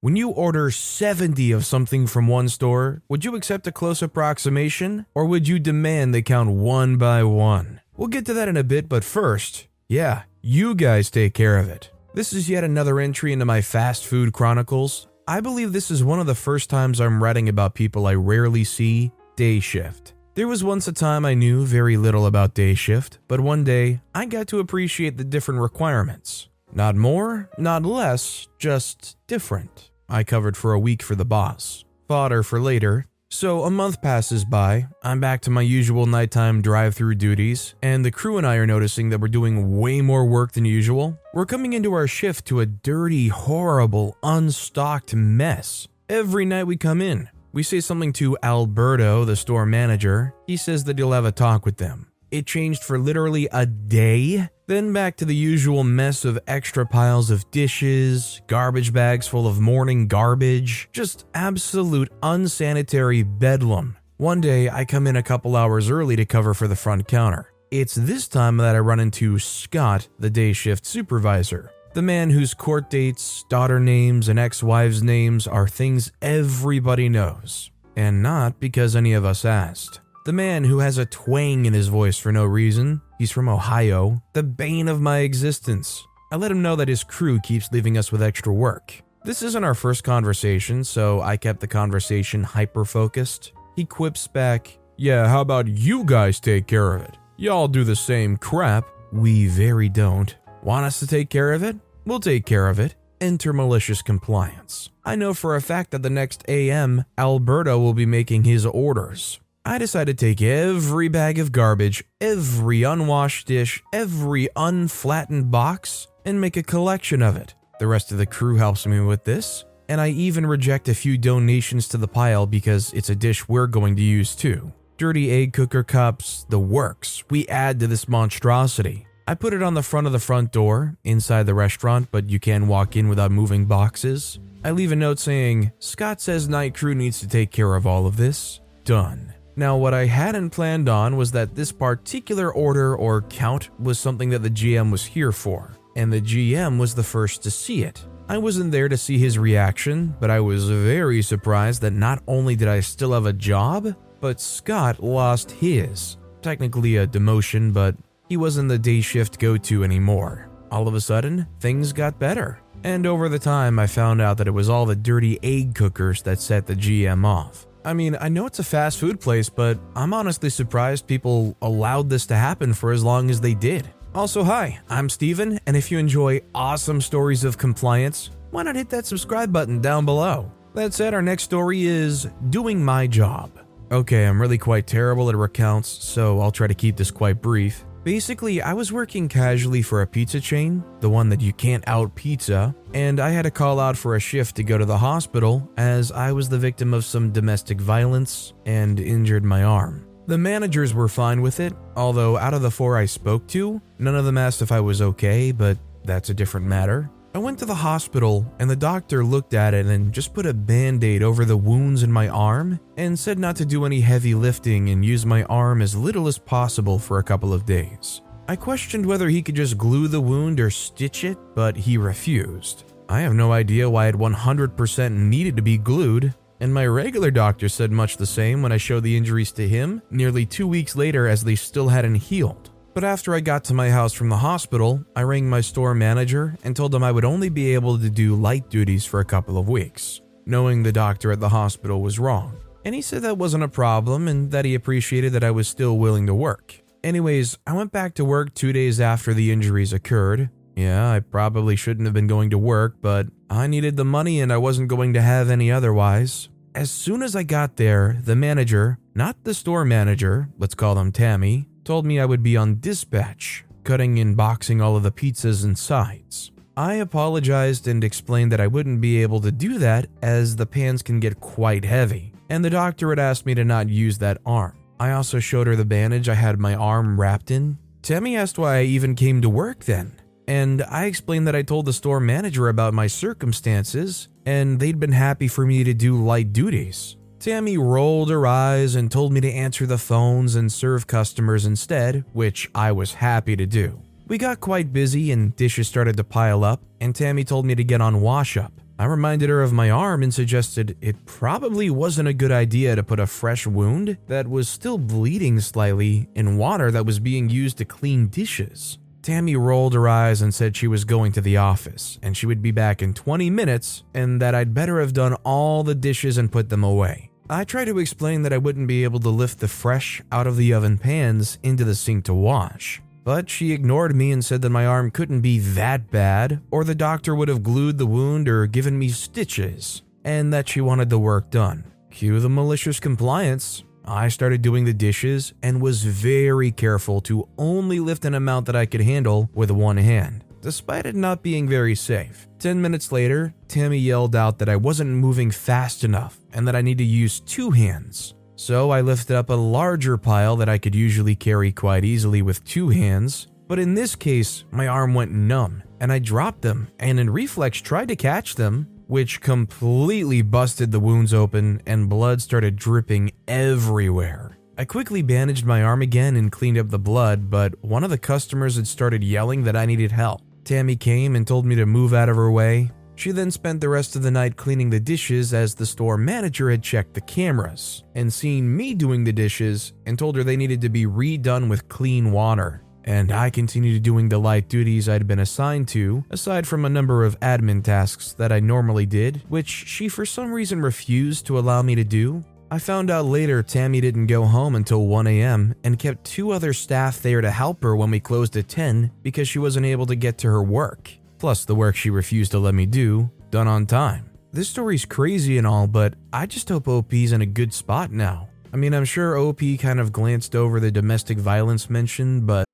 When you order 70 of something from one store, would you accept a close approximation or would you demand they count one by one? We'll get to that in a bit, but first, yeah, you guys take care of it. This is yet another entry into my fast food chronicles. I believe this is one of the first times I'm writing about people I rarely see day shift. There was once a time I knew very little about day shift, but one day I got to appreciate the different requirements. Not more, not less, just different. I covered for a week for the boss. Fodder for later. So a month passes by, I'm back to my usual nighttime drive through duties, and the crew and I are noticing that we're doing way more work than usual. We're coming into our shift to a dirty, horrible, unstocked mess. Every night we come in, we say something to Alberto, the store manager. He says that he'll have a talk with them. It changed for literally a day. Then back to the usual mess of extra piles of dishes, garbage bags full of morning garbage, just absolute unsanitary bedlam. One day, I come in a couple hours early to cover for the front counter. It's this time that I run into Scott, the day shift supervisor. The man whose court dates, daughter names, and ex wives' names are things everybody knows, and not because any of us asked. The man who has a twang in his voice for no reason. He's from Ohio, the bane of my existence. I let him know that his crew keeps leaving us with extra work. This isn't our first conversation, so I kept the conversation hyper focused. He quips back, Yeah, how about you guys take care of it? Y'all do the same crap. We very don't. Want us to take care of it? We'll take care of it. Enter malicious compliance. I know for a fact that the next AM, Alberto will be making his orders. I decided to take every bag of garbage, every unwashed dish, every unflattened box, and make a collection of it. The rest of the crew helps me with this, and I even reject a few donations to the pile because it's a dish we're going to use too. Dirty egg cooker cups, the works, we add to this monstrosity. I put it on the front of the front door, inside the restaurant, but you can walk in without moving boxes. I leave a note saying, Scott says night crew needs to take care of all of this. Done. Now, what I hadn't planned on was that this particular order or count was something that the GM was here for, and the GM was the first to see it. I wasn't there to see his reaction, but I was very surprised that not only did I still have a job, but Scott lost his. Technically a demotion, but he wasn't the day shift go to anymore. All of a sudden, things got better. And over the time, I found out that it was all the dirty egg cookers that set the GM off. I mean, I know it's a fast food place, but I'm honestly surprised people allowed this to happen for as long as they did. Also, hi, I'm Steven, and if you enjoy awesome stories of compliance, why not hit that subscribe button down below? That said, our next story is Doing My Job. Okay, I'm really quite terrible at recounts, so I'll try to keep this quite brief. Basically, I was working casually for a pizza chain, the one that you can't out pizza, and I had to call out for a shift to go to the hospital as I was the victim of some domestic violence and injured my arm. The managers were fine with it, although out of the four I spoke to, none of them asked if I was okay, but that's a different matter. I went to the hospital and the doctor looked at it and just put a band aid over the wounds in my arm and said not to do any heavy lifting and use my arm as little as possible for a couple of days. I questioned whether he could just glue the wound or stitch it, but he refused. I have no idea why it 100% needed to be glued, and my regular doctor said much the same when I showed the injuries to him nearly two weeks later as they still hadn't healed. But after I got to my house from the hospital, I rang my store manager and told him I would only be able to do light duties for a couple of weeks, knowing the doctor at the hospital was wrong. And he said that wasn't a problem and that he appreciated that I was still willing to work. Anyways, I went back to work two days after the injuries occurred. Yeah, I probably shouldn't have been going to work, but I needed the money and I wasn't going to have any otherwise. As soon as I got there, the manager, not the store manager, let's call them Tammy, told me I would be on dispatch, cutting and boxing all of the pizzas and sides. I apologized and explained that I wouldn't be able to do that as the pans can get quite heavy, and the doctor had asked me to not use that arm. I also showed her the bandage I had my arm wrapped in. Tammy asked why I even came to work then, and I explained that I told the store manager about my circumstances and they'd been happy for me to do light duties. Tammy rolled her eyes and told me to answer the phones and serve customers instead, which I was happy to do. We got quite busy and dishes started to pile up, and Tammy told me to get on wash up. I reminded her of my arm and suggested it probably wasn't a good idea to put a fresh wound that was still bleeding slightly in water that was being used to clean dishes. Tammy rolled her eyes and said she was going to the office and she would be back in 20 minutes and that I'd better have done all the dishes and put them away. I tried to explain that I wouldn't be able to lift the fresh out of the oven pans into the sink to wash. But she ignored me and said that my arm couldn't be that bad, or the doctor would have glued the wound or given me stitches, and that she wanted the work done. Cue the malicious compliance. I started doing the dishes and was very careful to only lift an amount that I could handle with one hand, despite it not being very safe. 10 minutes later, Tammy yelled out that I wasn't moving fast enough and that I need to use two hands. So I lifted up a larger pile that I could usually carry quite easily with two hands, but in this case, my arm went numb and I dropped them and in reflex tried to catch them, which completely busted the wounds open and blood started dripping everywhere. I quickly bandaged my arm again and cleaned up the blood, but one of the customers had started yelling that I needed help. Tammy came and told me to move out of her way. She then spent the rest of the night cleaning the dishes as the store manager had checked the cameras and seen me doing the dishes and told her they needed to be redone with clean water. And I continued doing the light duties I'd been assigned to, aside from a number of admin tasks that I normally did, which she for some reason refused to allow me to do. I found out later Tammy didn't go home until 1 a.m. and kept two other staff there to help her when we closed at 10 because she wasn't able to get to her work. Plus, the work she refused to let me do, done on time. This story's crazy and all, but I just hope OP's in a good spot now. I mean, I'm sure OP kind of glanced over the domestic violence mention, but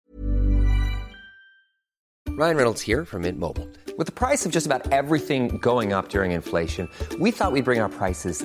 Ryan Reynolds here from Mint Mobile. With the price of just about everything going up during inflation, we thought we'd bring our prices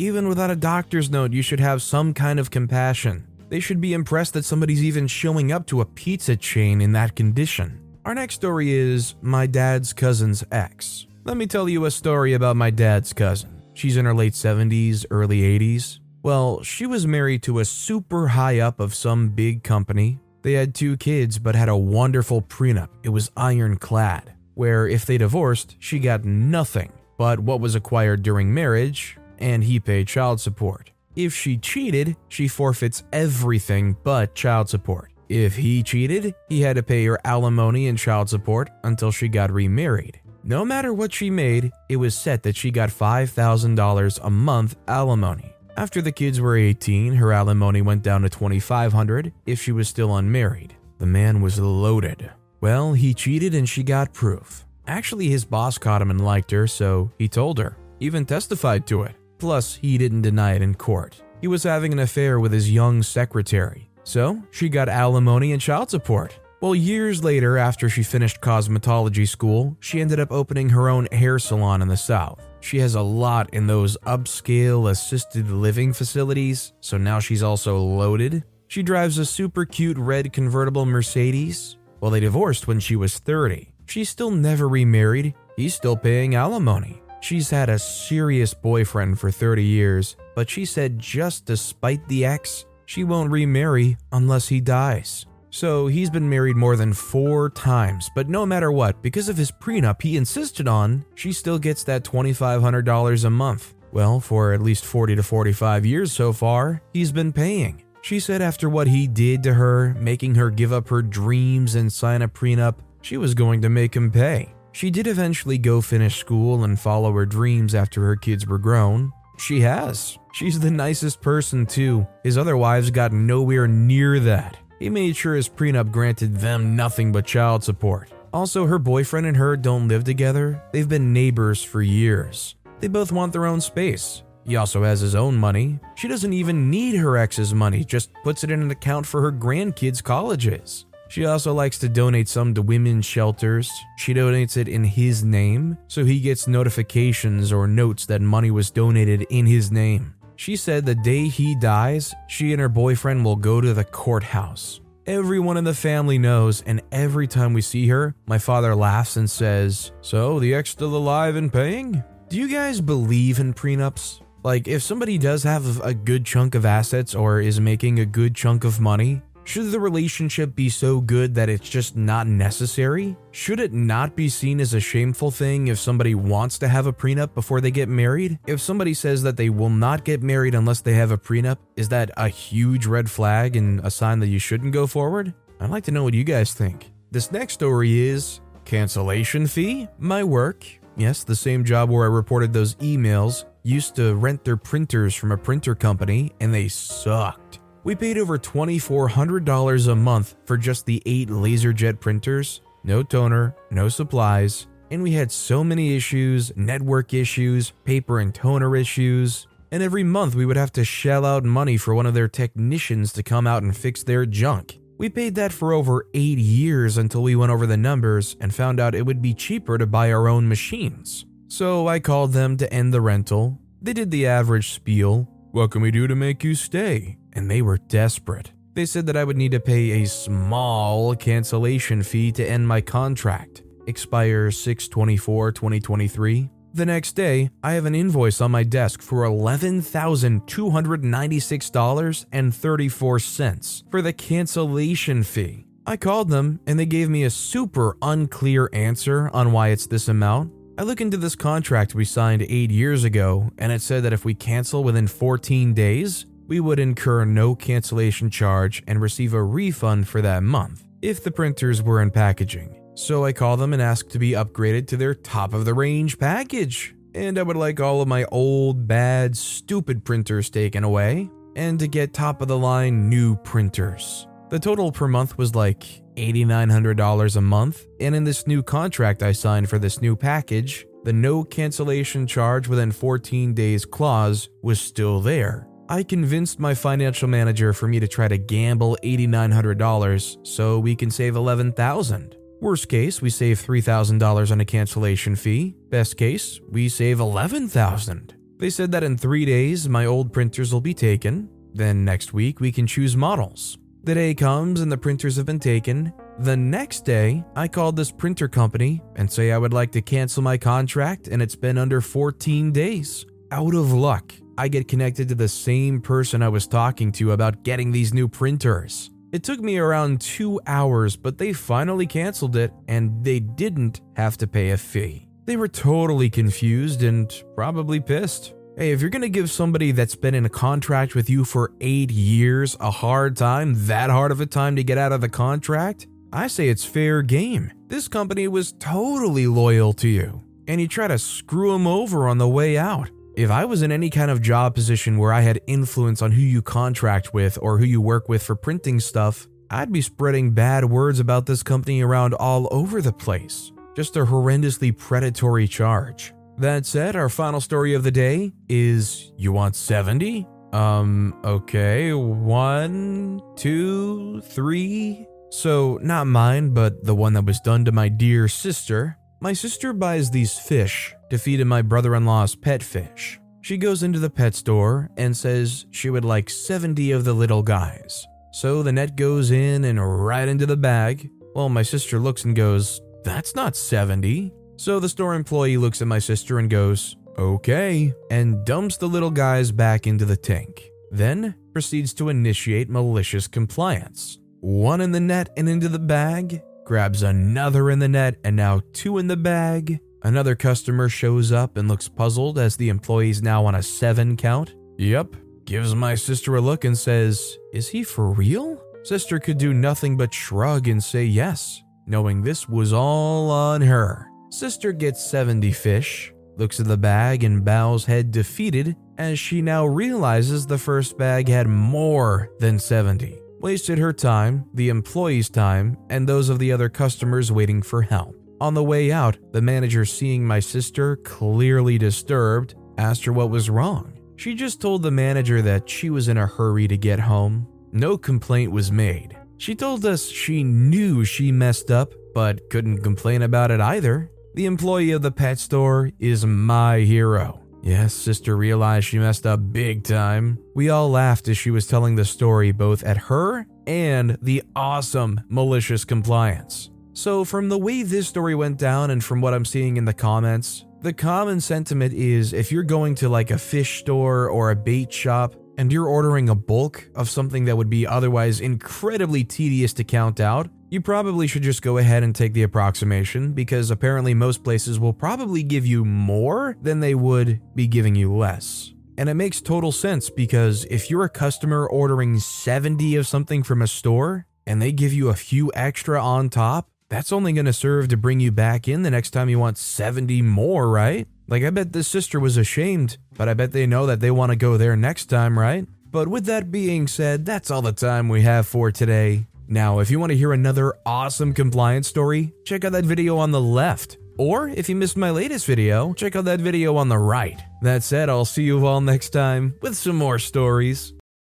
even without a doctor's note, you should have some kind of compassion. They should be impressed that somebody's even showing up to a pizza chain in that condition. Our next story is my dad's cousin's ex. Let me tell you a story about my dad's cousin. She's in her late 70s, early 80s. Well, she was married to a super high up of some big company. They had two kids but had a wonderful prenup. It was ironclad, where if they divorced, she got nothing but what was acquired during marriage, and he paid child support. If she cheated, she forfeits everything but child support. If he cheated, he had to pay her alimony and child support until she got remarried. No matter what she made, it was set that she got $5,000 a month alimony. After the kids were 18, her alimony went down to 2500 if she was still unmarried. The man was loaded. Well, he cheated and she got proof. Actually, his boss caught him and liked her, so he told her, even testified to it. Plus, he didn't deny it in court. He was having an affair with his young secretary, so she got alimony and child support. Well, years later, after she finished cosmetology school, she ended up opening her own hair salon in the South. She has a lot in those upscale assisted living facilities, so now she's also loaded. She drives a super cute red convertible Mercedes. Well, they divorced when she was 30. She's still never remarried. He's still paying alimony. She's had a serious boyfriend for 30 years, but she said just despite the ex, she won't remarry unless he dies. So he's been married more than four times, but no matter what, because of his prenup he insisted on, she still gets that $2,500 a month. Well, for at least 40 to 45 years so far, he's been paying. She said after what he did to her, making her give up her dreams and sign a prenup, she was going to make him pay. She did eventually go finish school and follow her dreams after her kids were grown. She has. She's the nicest person, too. His other wives got nowhere near that. He made sure his prenup granted them nothing but child support. Also, her boyfriend and her don't live together, they've been neighbors for years. They both want their own space. He also has his own money. She doesn't even need her ex's money, just puts it in an account for her grandkids' colleges. She also likes to donate some to women's shelters. She donates it in his name, so he gets notifications or notes that money was donated in his name. She said the day he dies, she and her boyfriend will go to the courthouse. Everyone in the family knows, and every time we see her, my father laughs and says, So, the ex still alive and paying? Do you guys believe in prenups? Like, if somebody does have a good chunk of assets or is making a good chunk of money, should the relationship be so good that it's just not necessary? Should it not be seen as a shameful thing if somebody wants to have a prenup before they get married? If somebody says that they will not get married unless they have a prenup, is that a huge red flag and a sign that you shouldn't go forward? I'd like to know what you guys think. This next story is cancellation fee? My work, yes, the same job where I reported those emails, used to rent their printers from a printer company and they sucked. We paid over $2,400 a month for just the eight LaserJet printers, no toner, no supplies, and we had so many issues network issues, paper and toner issues. And every month we would have to shell out money for one of their technicians to come out and fix their junk. We paid that for over eight years until we went over the numbers and found out it would be cheaper to buy our own machines. So I called them to end the rental. They did the average spiel. What can we do to make you stay? And they were desperate. They said that I would need to pay a small cancellation fee to end my contract, expire 624 2023. The next day, I have an invoice on my desk for $11,296.34 for the cancellation fee. I called them and they gave me a super unclear answer on why it's this amount. I look into this contract we signed 8 years ago and it said that if we cancel within 14 days, we would incur no cancellation charge and receive a refund for that month if the printers were in packaging. So I call them and ask to be upgraded to their top of the range package. And I would like all of my old, bad, stupid printers taken away and to get top of the line new printers. The total per month was like $8,900 a month, and in this new contract I signed for this new package, the no cancellation charge within 14 days clause was still there. I convinced my financial manager for me to try to gamble $8,900 so we can save 11,000. Worst case, we save $3,000 on a cancellation fee. Best case, we save 11,000. They said that in three days, my old printers will be taken. Then next week, we can choose models. The day comes and the printers have been taken. The next day, I called this printer company and say I would like to cancel my contract, and it's been under 14 days. Out of luck, I get connected to the same person I was talking to about getting these new printers. It took me around two hours, but they finally canceled it and they didn't have to pay a fee. They were totally confused and probably pissed. Hey, if you're gonna give somebody that's been in a contract with you for eight years a hard time, that hard of a time to get out of the contract, I say it's fair game. This company was totally loyal to you, and you try to screw them over on the way out. If I was in any kind of job position where I had influence on who you contract with or who you work with for printing stuff, I'd be spreading bad words about this company around all over the place. Just a horrendously predatory charge. That said, our final story of the day is You want 70? Um, okay. One, two, three. So, not mine, but the one that was done to my dear sister. My sister buys these fish to feed my brother in law's pet fish. She goes into the pet store and says she would like 70 of the little guys. So the net goes in and right into the bag. Well, my sister looks and goes, That's not 70. So the store employee looks at my sister and goes, Okay, and dumps the little guys back into the tank. Then proceeds to initiate malicious compliance. One in the net and into the bag, grabs another in the net, and now two in the bag. Another customer shows up and looks puzzled as the employee's now on a seven count. Yep, gives my sister a look and says, Is he for real? Sister could do nothing but shrug and say yes, knowing this was all on her. Sister gets 70 fish, looks at the bag and bows head defeated as she now realizes the first bag had more than 70 wasted her time, the employee's time, and those of the other customers waiting for help. On the way out, the manager, seeing my sister clearly disturbed, asked her what was wrong. She just told the manager that she was in a hurry to get home. No complaint was made. She told us she knew she messed up, but couldn't complain about it either. The employee of the pet store is my hero. Yes, sister realized she messed up big time. We all laughed as she was telling the story both at her and the awesome malicious compliance. So, from the way this story went down and from what I'm seeing in the comments, the common sentiment is if you're going to like a fish store or a bait shop and you're ordering a bulk of something that would be otherwise incredibly tedious to count out, you probably should just go ahead and take the approximation because apparently most places will probably give you more than they would be giving you less. And it makes total sense because if you're a customer ordering 70 of something from a store and they give you a few extra on top, that's only going to serve to bring you back in the next time you want 70 more, right? Like, I bet this sister was ashamed, but I bet they know that they want to go there next time, right? But with that being said, that's all the time we have for today. Now, if you want to hear another awesome compliance story, check out that video on the left. Or if you missed my latest video, check out that video on the right. That said, I'll see you all next time with some more stories.